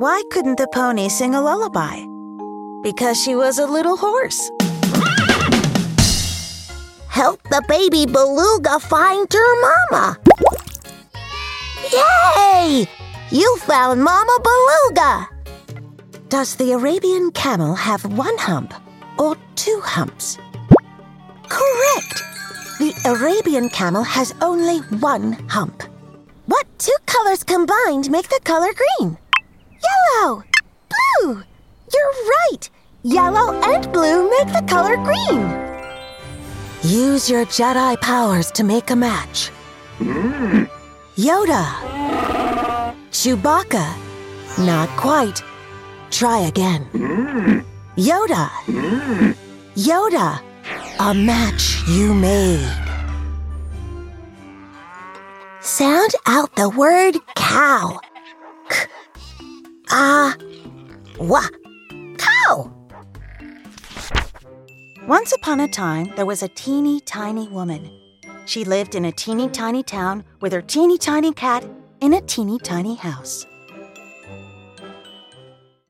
Why couldn't the pony sing a lullaby? Because she was a little horse. Help the baby beluga find her mama. Yay! You found Mama Beluga! Does the Arabian camel have one hump or two humps? Correct! The Arabian camel has only one hump. What two colors combined make the color green? Yellow! Blue! You're right! Yellow and blue make the color green. Use your Jedi powers to make a match. Hmm. Yoda. Chewbacca. Not quite. Try again. Hmm. Yoda. Hmm. Yoda. A match you made. Sound out the word cow. Ah. Wa. Cow. Once upon a time, there was a teeny tiny woman. She lived in a teeny tiny town with her teeny tiny cat in a teeny tiny house.